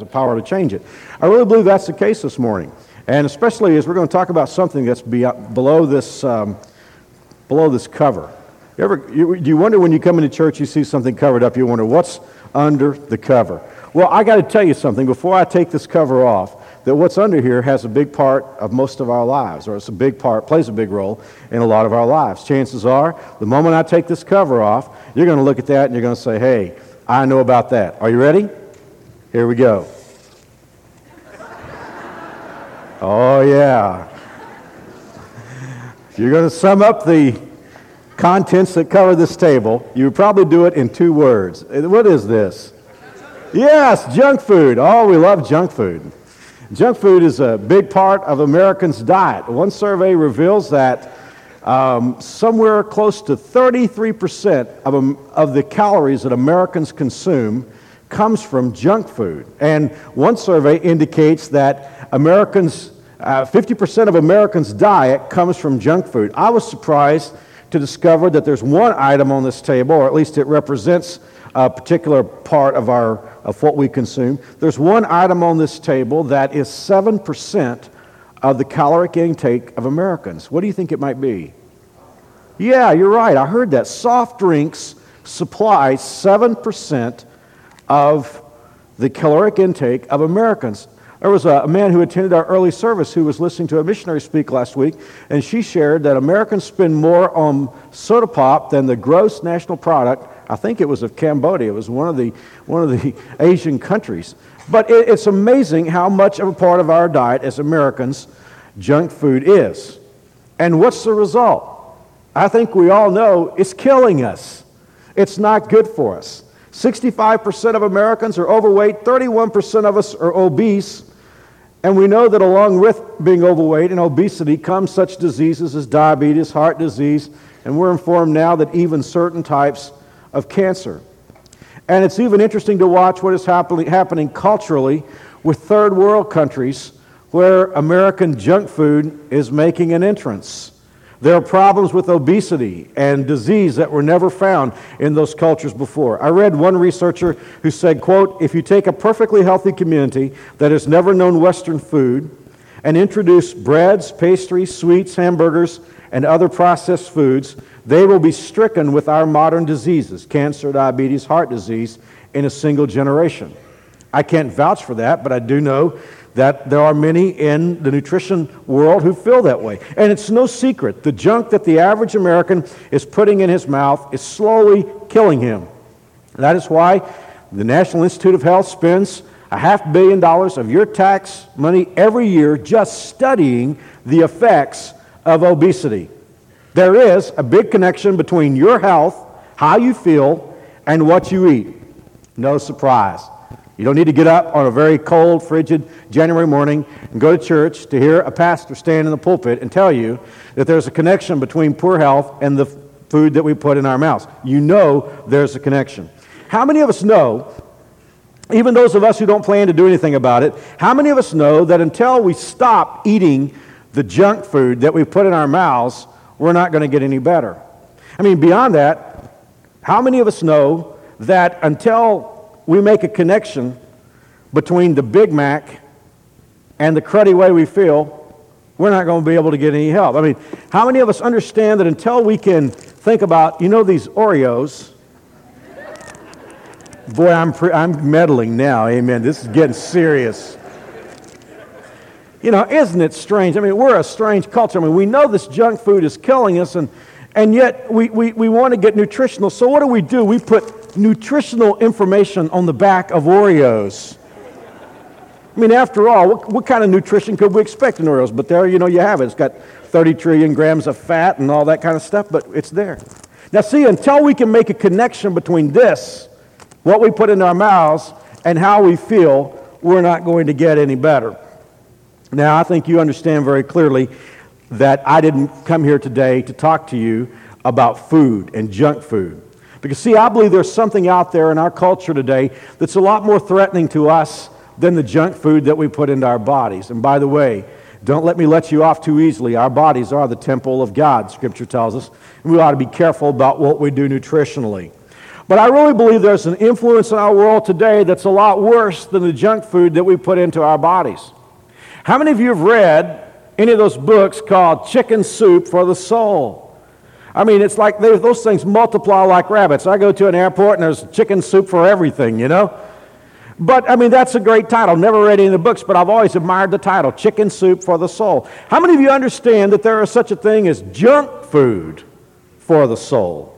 the power to change it. I really believe that's the case this morning. And especially as we're going to talk about something that's below this, um, below this cover. You ever, you, do you wonder when you come into church, you see something covered up, you wonder what's under the cover? Well, I got to tell you something before I take this cover off that what's under here has a big part of most of our lives, or it's a big part, plays a big role in a lot of our lives. Chances are, the moment I take this cover off, you're going to look at that and you're going to say, hey, I know about that. Are you ready? Here we go. Oh, yeah. If you're going to sum up the contents that cover this table, you would probably do it in two words. What is this? Yes, junk food. Oh, we love junk food. Junk food is a big part of Americans' diet. One survey reveals that um, somewhere close to 33% of, um, of the calories that Americans consume comes from junk food. And one survey indicates that Americans, uh, 50% of Americans' diet comes from junk food. I was surprised to discover that there's one item on this table, or at least it represents a particular part of, our, of what we consume. There's one item on this table that is 7% of the caloric intake of Americans. What do you think it might be? Yeah, you're right. I heard that. Soft drinks supply 7% of the caloric intake of Americans. There was a, man who attended our early service who was listening to a missionary speak last week, and she shared that Americans spend more on soda pop than the gross national product. I think it was of Cambodia. It was one of the, one of the Asian countries. But it, it's amazing how much of a part of our diet as Americans junk food is. And what's the result? I think we all know it's killing us. It's not good for us. 65% of Americans are overweight, 31% of us are obese, and we know that along with being overweight and obesity comes such diseases as diabetes, heart disease, and we're informed now that even certain types of cancer. And it's even interesting to watch what is happening, happening culturally with third world countries where American junk food is making an entrance. There are problems with obesity and disease that were never found in those cultures before. I read one researcher who said, quote, if you take a perfectly healthy community that has never known Western food and introduce breads, pastries, sweets, hamburgers, and other processed foods, they will be stricken with our modern diseases, cancer, diabetes, heart disease, in a single generation. I can't vouch for that, but I do know that there are many in the nutrition world who feel that way. And it's no secret. The junk that the average American is putting in his mouth is slowly killing him. That is why the National Institute of Health spends a half billion dollars of your tax money every year just studying the effects of obesity. There is a big connection between your health, how you feel, and what you eat. No surprise. You don't need to get up on a very cold, frigid January morning and go to church to hear a pastor stand in the pulpit and tell you that there's a connection between poor health and the food that we put in our mouths. You know there's a connection. How many of us know, even those of us who don't plan to do anything about it, how many of us know that until we stop eating the junk food that we put in our mouths, we're not going to get any better? I mean, beyond that, how many of us know that until we make a connection between the Big Mac and the cruddy way we feel, we're not going to be able to get any help. I mean, how many of us understand that until we can think about, you know, these Oreos? Boy, I'm, pre- I'm meddling now. Amen. This is getting serious. You know, isn't it strange? I mean, we're a strange culture. I mean, we know this junk food is killing us, and, and yet we, we, we want to get nutritional. So, what do we do? We put nutritional information on the back of Oreos. I mean, after all, what, what, kind of nutrition could we expect in Oreos? But there, you know, you have it. It's got 30 trillion grams of fat and all that kind of stuff, but it's there. Now, see, until we can make a connection between this, what we put in our mouths, and how we feel, we're not going to get any better. Now, I think you understand very clearly that I didn't come here today to talk to you about food and junk food. Because, see, I believe there's something out there in our culture today that's a lot more threatening to us than the junk food that we put into our bodies. And by the way, don't let me let you off too easily. Our bodies are the temple of God, Scripture tells us. And we ought to be careful about what we do nutritionally. But I really believe there's an influence in our world today that's a lot worse than the junk food that we put into our bodies. How many of you have read any of those books called Chicken Soup for the Soul? I mean, it's like those things multiply like rabbits. I go to an airport and there's chicken soup for everything, you know? But, I mean, that's a great title. Never read any of the books, but I've always admired the title Chicken Soup for the Soul. How many of you understand that there is such a thing as junk food for the soul?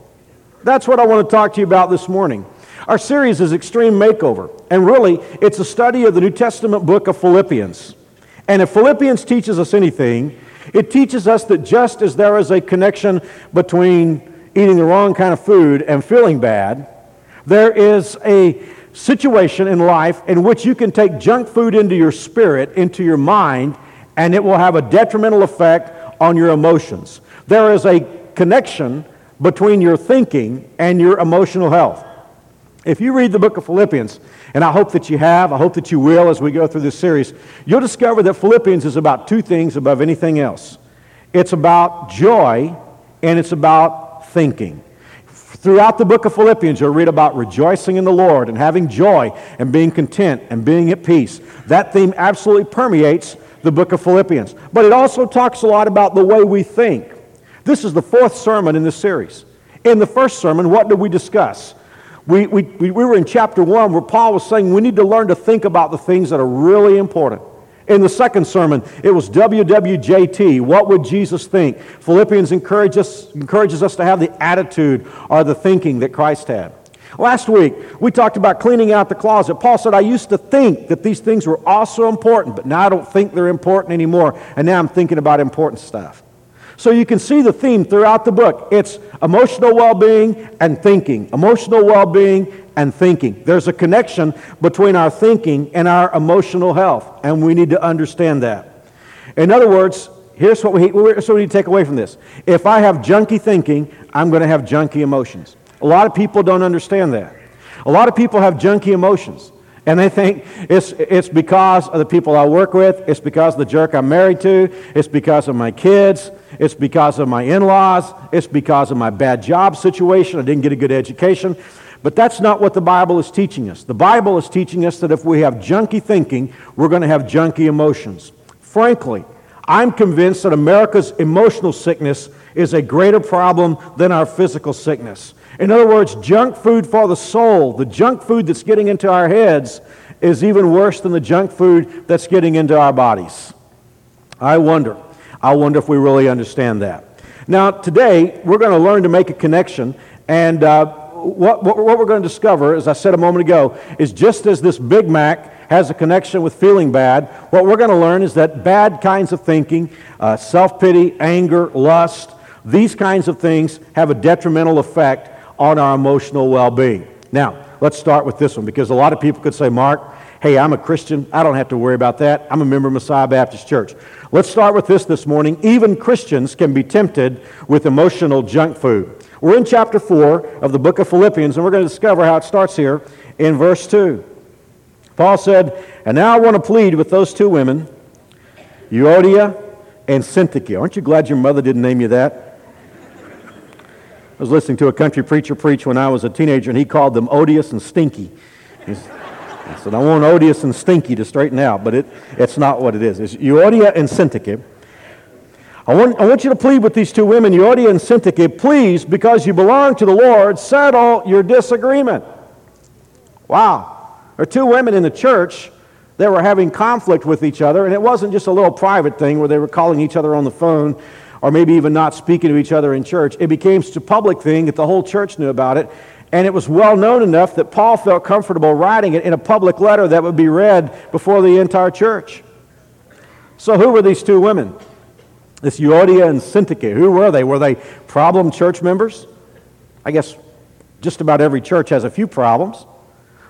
That's what I want to talk to you about this morning. Our series is Extreme Makeover, and really, it's a study of the New Testament book of Philippians. And if Philippians teaches us anything, it teaches us that just as there is a connection between eating the wrong kind of food and feeling bad, there is a situation in life in which you can take junk food into your spirit, into your mind, and it will have a detrimental effect on your emotions. There is a connection between your thinking and your emotional health. If you read the book of Philippians, and I hope that you have, I hope that you will as we go through this series, you'll discover that Philippians is about two things above anything else it's about joy and it's about thinking. Throughout the book of Philippians, you'll read about rejoicing in the Lord and having joy and being content and being at peace. That theme absolutely permeates the book of Philippians. But it also talks a lot about the way we think. This is the fourth sermon in this series. In the first sermon, what did we discuss? We, we, we were in chapter 1 where Paul was saying we need to learn to think about the things that are really important. In the second sermon, it was WWJT. What would Jesus think? Philippians encourages us, encourages us to have the attitude or the thinking that Christ had. Last week, we talked about cleaning out the closet. Paul said, I used to think that these things were also important, but now I don't think they're important anymore. And now I'm thinking about important stuff. So you can see the theme throughout the book. It's emotional well being and thinking. Emotional well being and thinking. There's a connection between our thinking and our emotional health, and we need to understand that. In other words, here's what we, here's what we need to take away from this. If I have junky thinking, I'm going to have junky emotions. A lot of people don't understand that. A lot of people have junky emotions. And they think it's, it's because of the people I work with, it's because of the jerk I'm married to, it's because of my kids, it's because of my in laws, it's because of my bad job situation, I didn't get a good education. But that's not what the Bible is teaching us. The Bible is teaching us that if we have junky thinking, we're going to have junky emotions. Frankly, I'm convinced that America's emotional sickness is a greater problem than our physical sickness. In other words, junk food for the soul, the junk food that's getting into our heads, is even worse than the junk food that's getting into our bodies. I wonder. I wonder if we really understand that. Now, today, we're going to learn to make a connection, and uh, what, what, what we're going to discover, as I said a moment ago, is just as this Big Mac has a connection with feeling bad, what we're going to learn is that bad kinds of thinking, uh, self pity, anger, lust, these kinds of things have a detrimental effect on our emotional well being. Now, let's start with this one because a lot of people could say, Mark, hey, I'm a Christian. I don't have to worry about that. I'm a member of Messiah Baptist Church. Let's start with this this morning. Even Christians can be tempted with emotional junk food. We're in chapter 4 of the book of Philippians, and we're going to discover how it starts here in verse 2. Paul said, And now I want to plead with those two women, Euodia and Syntyche. Aren't you glad your mother didn't name you that? I was listening to a country preacher preach when I was a teenager, and he called them odious and stinky. Said, I want odious and stinky to straighten out, but it, it's not what it is. It's Euodia and Syntyche. I want, I want you to plead with these two women, Euodia and Syntyche, please, because you belong to the Lord, settle your disagreement. Wow. There are two women in the church that were having conflict with each other, and it wasn't just a little private thing where they were calling each other on the phone or maybe even not speaking to each other in church. It became such a public thing that the whole church knew about it. And it was well known enough that Paul felt comfortable writing it in a public letter that would be read before the entire church. So, who were these two women? This Euodia and Syntyche. Who were they? Were they problem church members? I guess just about every church has a few problems.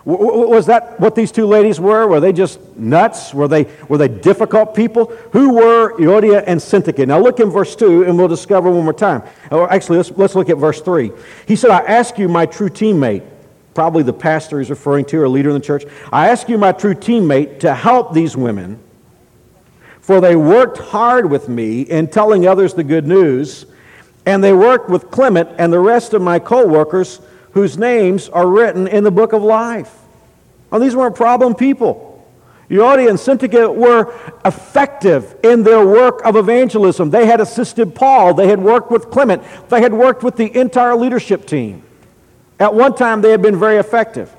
Was that what these two ladies were? Were they just nuts? Were they, were they difficult people? Who were Euodia and Syntyche? Now look in verse 2 and we'll discover one more time. Or actually, let's, let's look at verse 3. He said, I ask you, my true teammate, probably the pastor he's referring to or leader in the church, I ask you, my true teammate, to help these women, for they worked hard with me in telling others the good news, and they worked with Clement and the rest of my co workers whose names are written in the book of life. Now, these weren't problem people. Euodia and Syntyche were effective in their work of evangelism. They had assisted Paul. They had worked with Clement. They had worked with the entire leadership team. At one time, they had been very effective.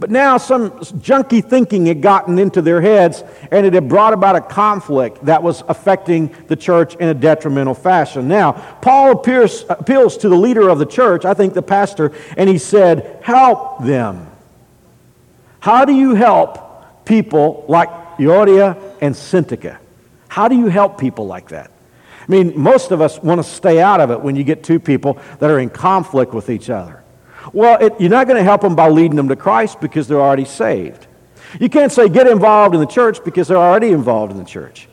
But now some junky thinking had gotten into their heads and it had brought about a conflict that was affecting the church in a detrimental fashion. Now, Paul appears, appeals to the leader of the church, I think the pastor, and he said, Help them. How do you help people like Euodia and Syntyche? How do you help people like that? I mean, most of us want to stay out of it when you get two people that are in conflict with each other. Well, it, you're not going to help them by leading them to Christ because they're already saved. You can't say get involved in the church because they're already involved in the church.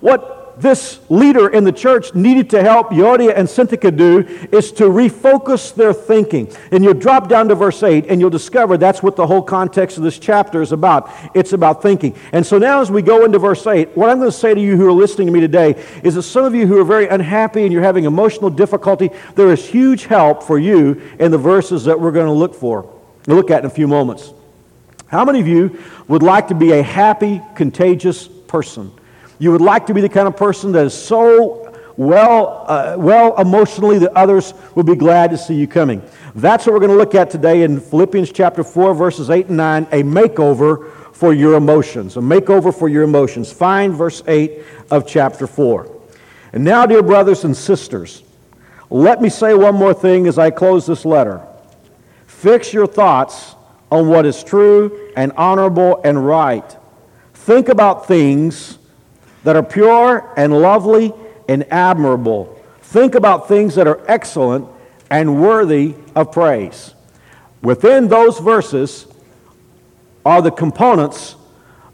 What this leader in the church needed to help Euodia and Syntyche do is to refocus their thinking. And you'll drop down to verse 8 and you'll discover that's what the whole context of this chapter is about. It's about thinking. And so now as we go into verse 8, what I'm going to say to you who are listening to me today is that some of you who are very unhappy and you're having emotional difficulty, there is huge help for you in the verses that we're going to look for. look at in a few moments. How many of you would like to be a happy, contagious person? You would like to be the kind of person that is so well, uh, well emotionally that others will be glad to see you coming. That's what we're going to look at today in Philippians chapter 4, verses 8 and 9 a makeover for your emotions. A makeover for your emotions. Find verse 8 of chapter 4. And now, dear brothers and sisters, let me say one more thing as I close this letter. Fix your thoughts on what is true and honorable and right. Think about things that are pure and lovely and admirable. Think about things that are excellent and worthy of praise. Within those verses are the components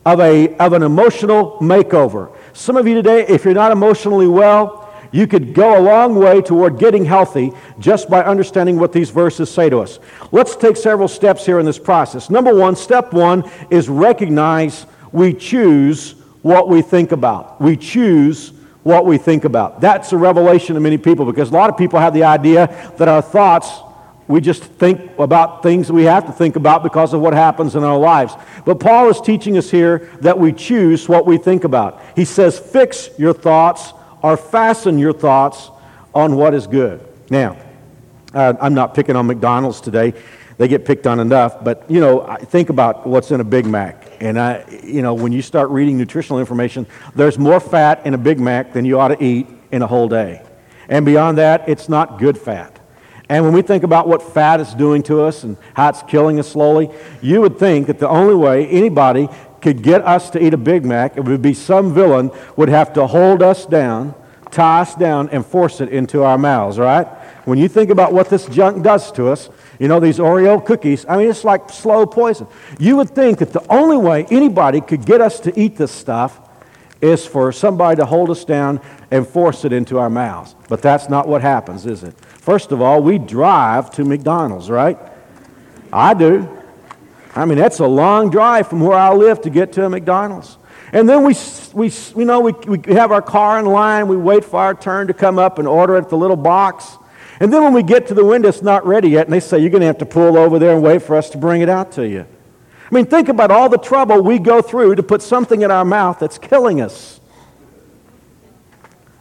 of, a, of an emotional makeover. Some of you today, if you're not emotionally well, you could go a long way toward getting healthy just by understanding what these verses say to us. Let's take several steps here in this process. Number one, step one is recognize we choose what we think about. We choose what we think about. That's a revelation to many people because a lot of people have the idea that our thoughts, we just think about things we have to think about because of what happens in our lives. But Paul is teaching us here that we choose what we think about. He says, fix your thoughts or fasten your thoughts on what is good. Now, I'm not picking on McDonald's today. They get picked on enough, but you know, think about what's in a Big Mac. And I, you know, when you start reading nutritional information, there's more fat in a Big Mac than you ought to eat in a whole day. And beyond that, it's not good fat. And when we think about what fat is doing to us and how it's killing us slowly, you would think that the only way anybody could get us to eat a Big Mac, it would be some villain would have to hold us down, tie us down, and force it into our mouths, right? When you think about what this junk does to us, you know, these Oreo cookies, I mean, it's like slow poison. You would think that the only way anybody could get us to eat this stuff is for somebody to hold us down and force it into our mouths. But that's not what happens, is it? First of all, we drive to McDonald's, right? I do. I mean, that's a long drive from where I live to get to a McDonald's. And then we, we you know, we, we have our car in line, we wait for our turn to come up and order at the little box. And then when we get to the window, it's not ready yet, and they say, You're going to have to pull over there and wait for us to bring it out to you. I mean, think about all the trouble we go through to put something in our mouth that's killing us.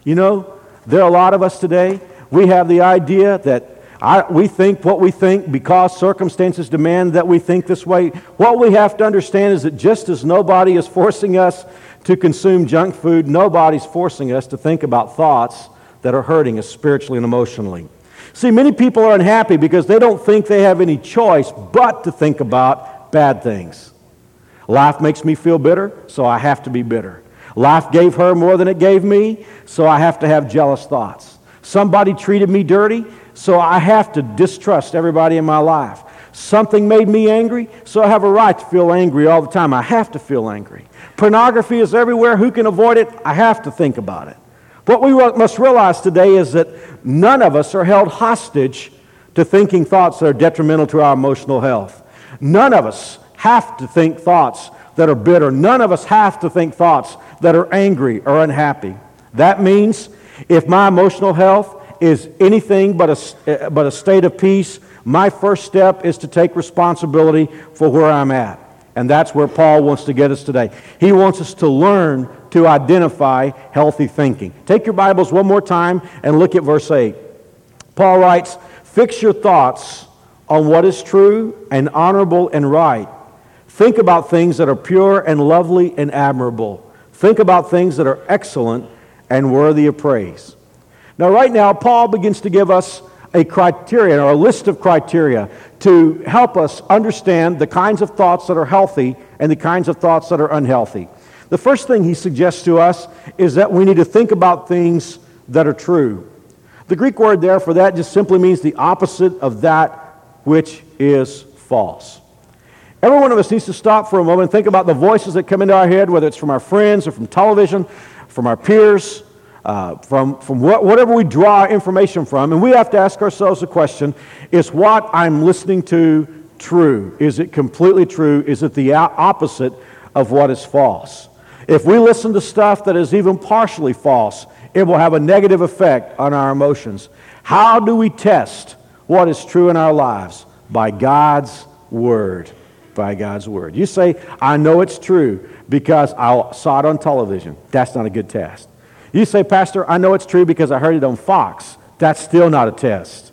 You know, there are a lot of us today, we have the idea that I, we think what we think because circumstances demand that we think this way. What we have to understand is that just as nobody is forcing us to consume junk food, nobody's forcing us to think about thoughts that are hurting us spiritually and emotionally. See, many people are unhappy because they don't think they have any choice but to think about bad things. Life makes me feel bitter, so I have to be bitter. Life gave her more than it gave me, so I have to have jealous thoughts. Somebody treated me dirty, so I have to distrust everybody in my life. Something made me angry, so I have a right to feel angry all the time. I have to feel angry. Pornography is everywhere. Who can avoid it? I have to think about it. What we must realize today is that none of us are held hostage to thinking thoughts that are detrimental to our emotional health. None of us have to think thoughts that are bitter. None of us have to think thoughts that are angry or unhappy. That means if my emotional health is anything but a, eh, but a state of peace, My first step is to take responsibility for where I'm at. And that's where Paul wants to get us today. He wants us to learn to identify healthy thinking. Take your Bibles one more time and look at verse 8. Paul writes, Fix your thoughts on what is true and honorable and right. Think about things that are pure and lovely and admirable. Think about things that are excellent and worthy of praise. Now, right now, Paul begins to give us a criterion or a list of criteria to help us understand the kinds of thoughts that are healthy and the kinds of thoughts that are unhealthy. The first thing he suggests to us is that we need to think about things that are true. The Greek word there for that just simply means the opposite of that which is false. Every one of us needs to stop for a moment and think about the voices that come into our head, whether it's from our friends or from television, from our peers, uh, from, from what, whatever we draw information from, and we have to ask ourselves the question is what I'm listening to true? Is it completely true? Is it the opposite of what is false? If we listen to stuff that is even partially false, it will have a negative effect on our emotions. How do we test what is true in our lives? By God's Word. By God's Word. You say, I know it's true because I saw it on television. That's not a good test. You say, Pastor, I know it's true because I heard it on Fox. That's still not a test.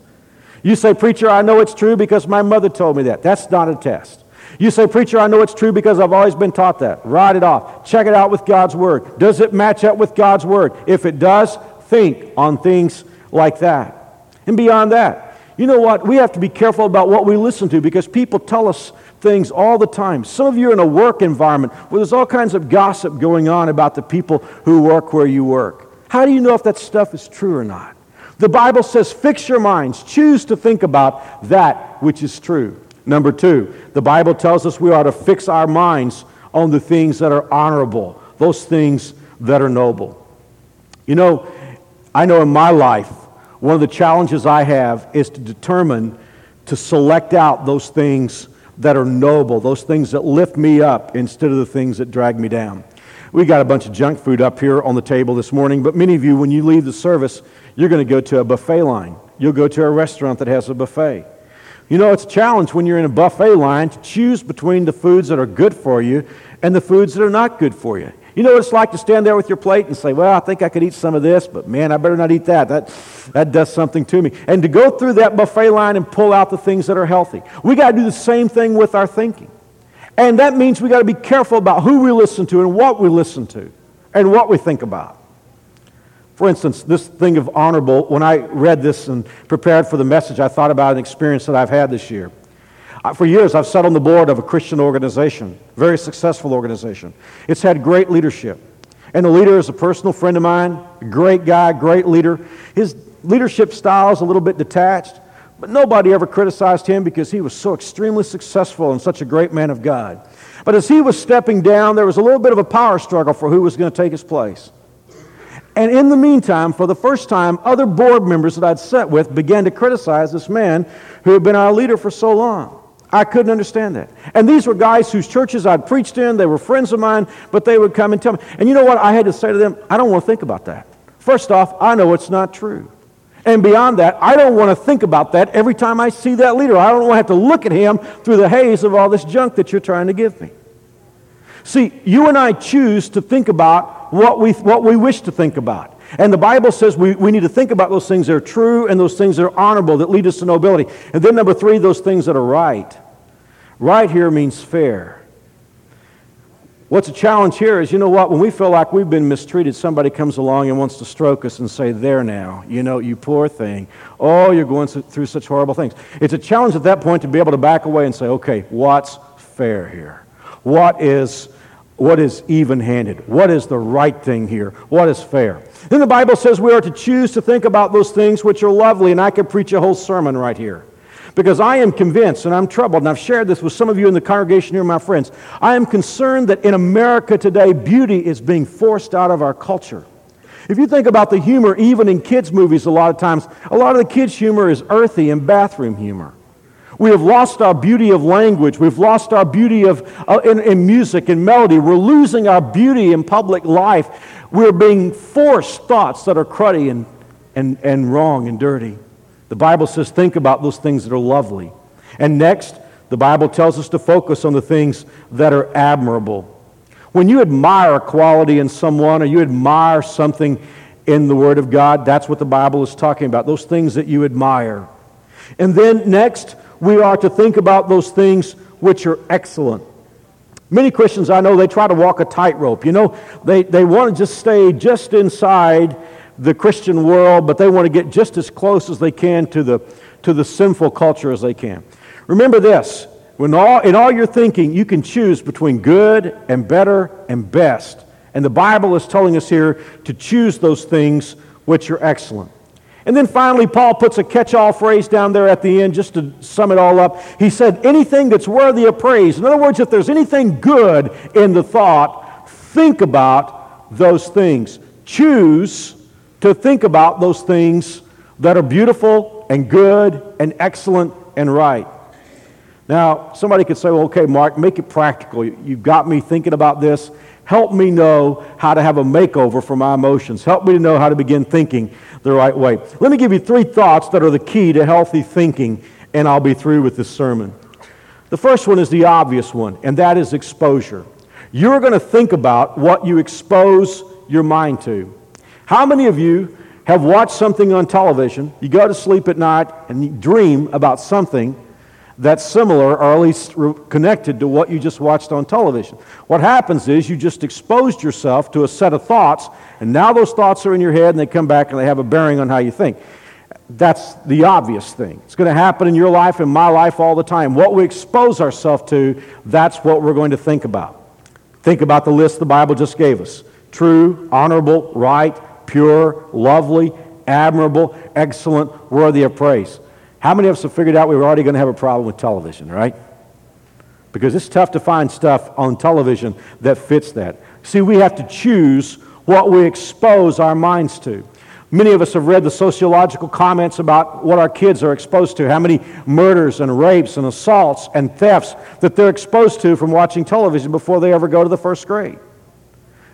You say, Preacher, I know it's true because my mother told me that. That's not a test. You say, Preacher, I know it's true because I've always been taught that. Write it off. Check it out with God's Word. Does it match up with God's Word? If it does, think on things like that. And beyond that, you know what? We have to be careful about what we listen to because people tell us things all the time. Some of you are in a work environment where there's all kinds of gossip going on about the people who work where you work. How do you know if that stuff is true or not? The Bible says, fix your minds, choose to think about that which is true. Number two, the Bible tells us we ought to fix our minds on the things that are honorable, those things that are noble. You know, I know in my life, one of the challenges I have is to determine to select out those things that are noble, those things that lift me up instead of the things that drag me down. We got a bunch of junk food up here on the table this morning, but many of you, when you leave the service, you're going to go to a buffet line. You'll go to a restaurant that has a buffet. You know, it's a challenge when you're in a buffet line to choose between the foods that are good for you and the foods that are not good for you. You know what it's like to stand there with your plate and say, Well, I think I could eat some of this, but man, I better not eat that. That, that does something to me. And to go through that buffet line and pull out the things that are healthy. We got to do the same thing with our thinking. And that means we got to be careful about who we listen to and what we listen to and what we think about. For instance, this thing of honorable, when I read this and prepared for the message, I thought about an experience that I've had this year. Uh, for years, I've sat on the board of a Christian organization, very successful organization. It's had great leadership. And the leader is a personal friend of mine, a great guy, great leader. His leadership style is a little bit detached, but nobody ever criticized him because he was so extremely successful and such a great man of God. But as he was stepping down, there was a little bit of a power struggle for who was going to take his place. And in the meantime, for the first time, other board members that I'd sat with began to criticize this man who had been our leader for so long. I couldn't understand that. And these were guys whose churches I'd preached in. They were friends of mine, but they would come and tell me. And you know what? I had to say to them, I don't want to think about that. First off, I know it's not true. And beyond that, I don't want to think about that every time I see that leader. I don't want to have to look at him through the haze of all this junk that you're trying to give me. See, you and I choose to think about what we, what we wish to think about. And the Bible says we, we need to think about those things that are true and those things that are honorable, that lead us to nobility. And then, number three, those things that are right. Right here means fair. What's a challenge here is, you know what, when we feel like we've been mistreated, somebody comes along and wants to stroke us and say, There now, you know, you poor thing. Oh, you're going through such horrible things. It's a challenge at that point to be able to back away and say, Okay, what's fair here? What is what is even handed? What is the right thing here? What is fair? Then the Bible says we are to choose to think about those things which are lovely, and I could preach a whole sermon right here. Because I am convinced, and I'm troubled, and I've shared this with some of you in the congregation here, my friends. I am concerned that in America today, beauty is being forced out of our culture. If you think about the humor, even in kids' movies, a lot of times, a lot of the kids' humor is earthy and bathroom humor. We have lost our beauty of language. We've lost our beauty of, uh, in, in music and melody. We're losing our beauty in public life. We're being forced thoughts that are cruddy and, and, and wrong and dirty. The Bible says, think about those things that are lovely. And next, the Bible tells us to focus on the things that are admirable. When you admire a quality in someone or you admire something in the Word of God, that's what the Bible is talking about, those things that you admire. And then next, we are to think about those things which are excellent. Many Christians I know, they try to walk a tightrope. You know, they, they want to just stay just inside the Christian world, but they want to get just as close as they can to the, to the sinful culture as they can. Remember this when all, in all your thinking, you can choose between good and better and best. And the Bible is telling us here to choose those things which are excellent. And then finally, Paul puts a catch all phrase down there at the end just to sum it all up. He said, anything that's worthy of praise. In other words, if there's anything good in the thought, think about those things. Choose to think about those things that are beautiful and good and excellent and right. Now, somebody could say, well, okay, Mark, make it practical. You've got me thinking about this. Help me know how to have a makeover for my emotions. Help me to know how to begin thinking the right way. Let me give you three thoughts that are the key to healthy thinking, and I'll be through with this sermon. The first one is the obvious one, and that is exposure. You're going to think about what you expose your mind to. How many of you have watched something on television? You go to sleep at night and you dream about something that's similar or at least connected to what you just watched on television. What happens is you just exposed yourself to a set of thoughts, and now those thoughts are in your head and they come back and they have a bearing on how you think. That's the obvious thing. It's going to happen in your life and my life all the time. What we expose ourselves to, that's what we're going to think about. Think about the list the Bible just gave us true, honorable, right, pure, lovely, admirable, excellent, worthy of praise. How many of us have figured out we were already going to have a problem with television, right? Because it's tough to find stuff on television that fits that. See, we have to choose what we expose our minds to. Many of us have read the sociological comments about what our kids are exposed to, how many murders and rapes and assaults and thefts that they're exposed to from watching television before they ever go to the first grade.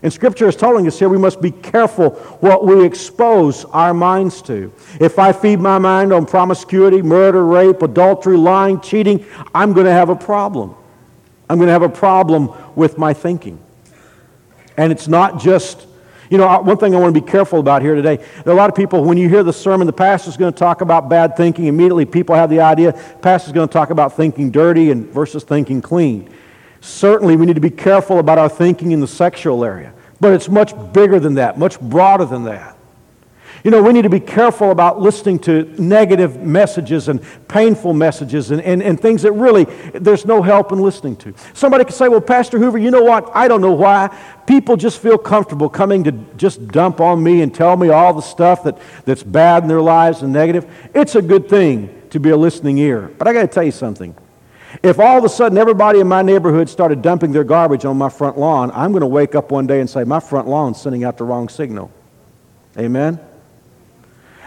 And Scripture is telling us here we must be careful what we expose our minds to. If I feed my mind on promiscuity, murder, rape, adultery, lying, cheating, I'm going to have a problem. I'm going to have a problem with my thinking. And it's not just, you know, one thing I want to be careful about here today. There are a lot of people, when you hear the sermon, the pastor's going to talk about bad thinking. Immediately, people have the idea, pastor's going to talk about thinking dirty and versus thinking clean. Certainly, we need to be careful about our thinking in the sexual area, but it's much bigger than that, much broader than that. You know, we need to be careful about listening to negative messages and painful messages and, and, and things that really there's no help in listening to. Somebody could say, Well, Pastor Hoover, you know what? I don't know why. People just feel comfortable coming to just dump on me and tell me all the stuff that, that's bad in their lives and negative. It's a good thing to be a listening ear. But I got to tell you something. If all of a sudden everybody in my neighborhood started dumping their garbage on my front lawn, I'm going to wake up one day and say, my front lawn's sending out the wrong signal. Amen?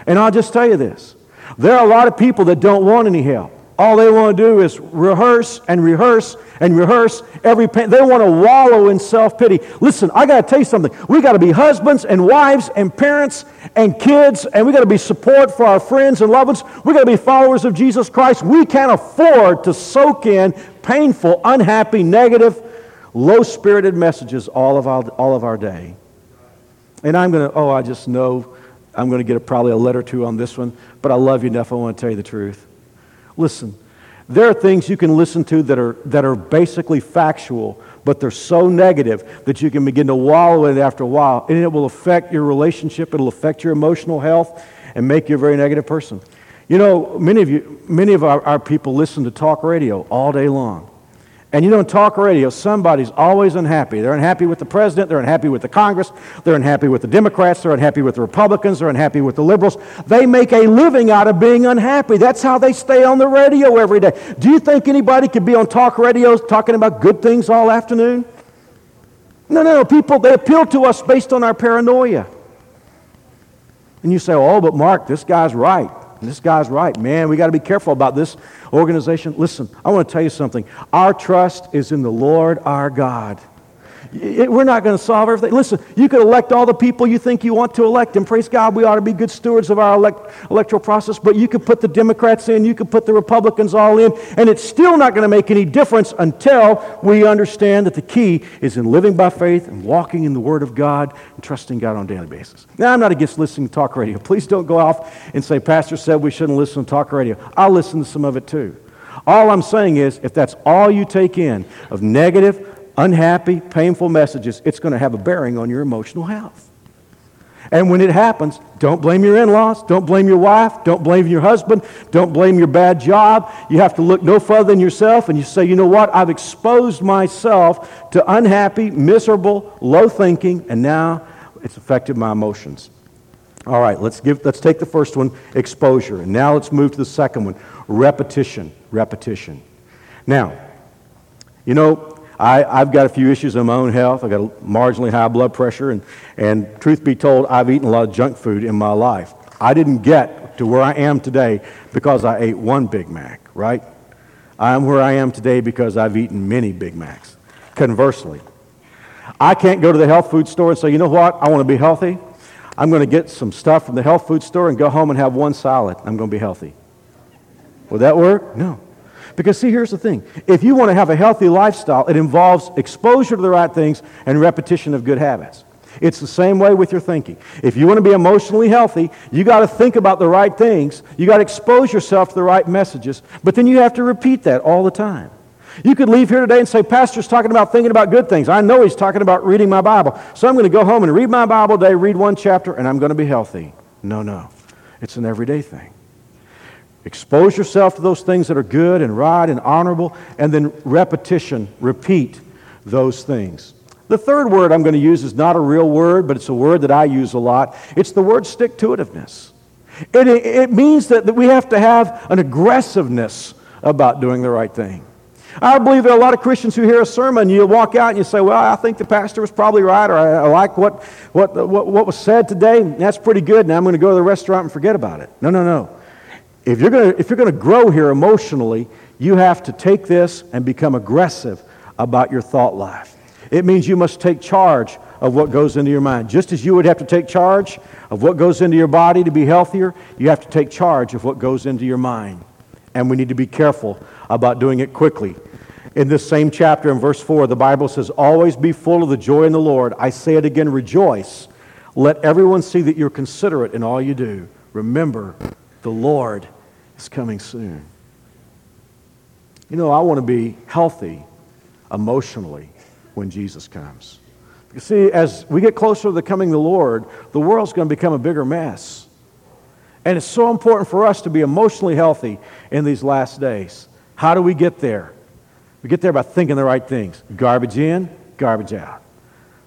And I'll just tell you this. There are a lot of people that don't want any help. All they want to do is rehearse and rehearse and rehearse every pain. They want to wallow in self pity. Listen, I got to tell you something. We got to be husbands and wives and parents and kids, and we got to be support for our friends and loved ones. We got to be followers of Jesus Christ. We can't afford to soak in painful, unhappy, negative, low spirited messages all of, our, all of our day. And I'm going to, oh, I just know I'm going to get a, probably a letter or two on this one, but I love you enough. I want to tell you the truth. Listen, there are things you can listen to that are, that are basically factual, but they're so negative that you can begin to wallow in it after a while, and it will affect your relationship, it'll affect your emotional health, and make you a very negative person. You know, many of you, many of our, our people listen to talk radio all day long. And you in talk radio, somebody's always unhappy. They're unhappy with the president, they're unhappy with the Congress, they're unhappy with the Democrats, they're unhappy with the Republicans, they're unhappy with the liberals. They make a living out of being unhappy. That's how they stay on the radio every day. Do you think anybody could be on talk radio talking about good things all afternoon? No, no, no. People, they appeal to us based on our paranoia. And you say, oh, but Mark, this guy's right. This guy's right. Man, we got to be careful about this organization. Listen, I want to tell you something. Our trust is in the Lord our God. We're not going to solve everything. Listen, you could elect all the people you think you want to elect, and praise God, we ought to be good stewards of our elect, electoral process, but you could put the Democrats in, you could put the Republicans all in, and it's still not going to make any difference until we understand that the key is in living by faith and walking in the Word of God and trusting God on a daily basis. Now, I'm not against listening to talk radio. Please don't go off and say, Pastor said we shouldn't listen to talk radio. I'll listen to some of it too. All I'm saying is, if that's all you take in of negative, unhappy, painful messages, it's going to have a bearing on your emotional health. And when it happens, don't blame your in laws, don't blame your wife, don't blame your husband, don't blame your bad job. You have to look no further than yourself and you say, you know what? I've exposed myself to unhappy, miserable, low thinking, and now it's affected my emotions. All right, let's, give, let's take the first one, exposure. And now let's move to the second one, repetition. Repetition. Now, you know, I, have got a few issues in my own health. I've got a marginally high blood pressure, and, and truth be told, I've eaten a lot of junk food in my life. I didn't get to where I am today because I ate one Big Mac, right? I'm where I am today because I've eaten many Big Macs. Conversely, I can't go to the health food store and say, you know what, I want to be healthy. I'm going to get some stuff from the health food store and go home and have one salad. I'm going to be healthy. Would that work? No. Because, see, here's the thing if you want to have a healthy lifestyle, it involves exposure to the right things and repetition of good habits. It's the same way with your thinking. If you want to be emotionally healthy, you got to think about the right things. You got to expose yourself to the right messages, but then you have to repeat that all the time. You could leave here today and say, Pastor's talking about thinking about good things. I know he's talking about reading my Bible. So I'm going to go home and read my Bible today, read one chapter, and I'm going to be healthy. No, no. It's an everyday thing. Expose yourself to those things that are good and right and honorable, and then repetition, repeat those things. The third word I'm going to use is not a real word, but it's a word that I use a lot. It's the word stick to itiveness. It, it means that, that we have to have an aggressiveness about doing the right thing. I believe there are a lot of Christians who hear a sermon, you walk out and you say, Well, I think the pastor was probably right, or I, like what, what, what, what was said today. That's pretty good. Now I'm going to go to the restaurant and forget about it. No, no, no. If you're going to, if you're going to grow here emotionally, you have to take this and become aggressive about your thought life. It means you must take charge of what goes into your mind. Just as you would have to take charge of what goes into your body to be healthier, you have to take charge of what goes into your mind. And we need to be careful about doing it quickly. In this same chapter, in verse 4, the Bible says, Always be full of the joy in the Lord. I say it again, rejoice. Let everyone see that you're considerate in all you do. Remember, the Lord is coming soon. You know, I want to be healthy emotionally when Jesus comes. You see, as we get closer to the coming of the Lord, the world's going to become a bigger mess. And it's so important for us to be emotionally healthy in these last days. How do we get there? We get there by thinking the right things. Garbage in, garbage out.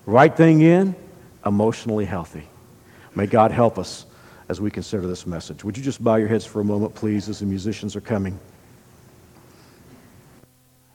Right thing in, emotionally healthy. May God help us as we consider this message. Would you just bow your heads for a moment, please, as the musicians are coming?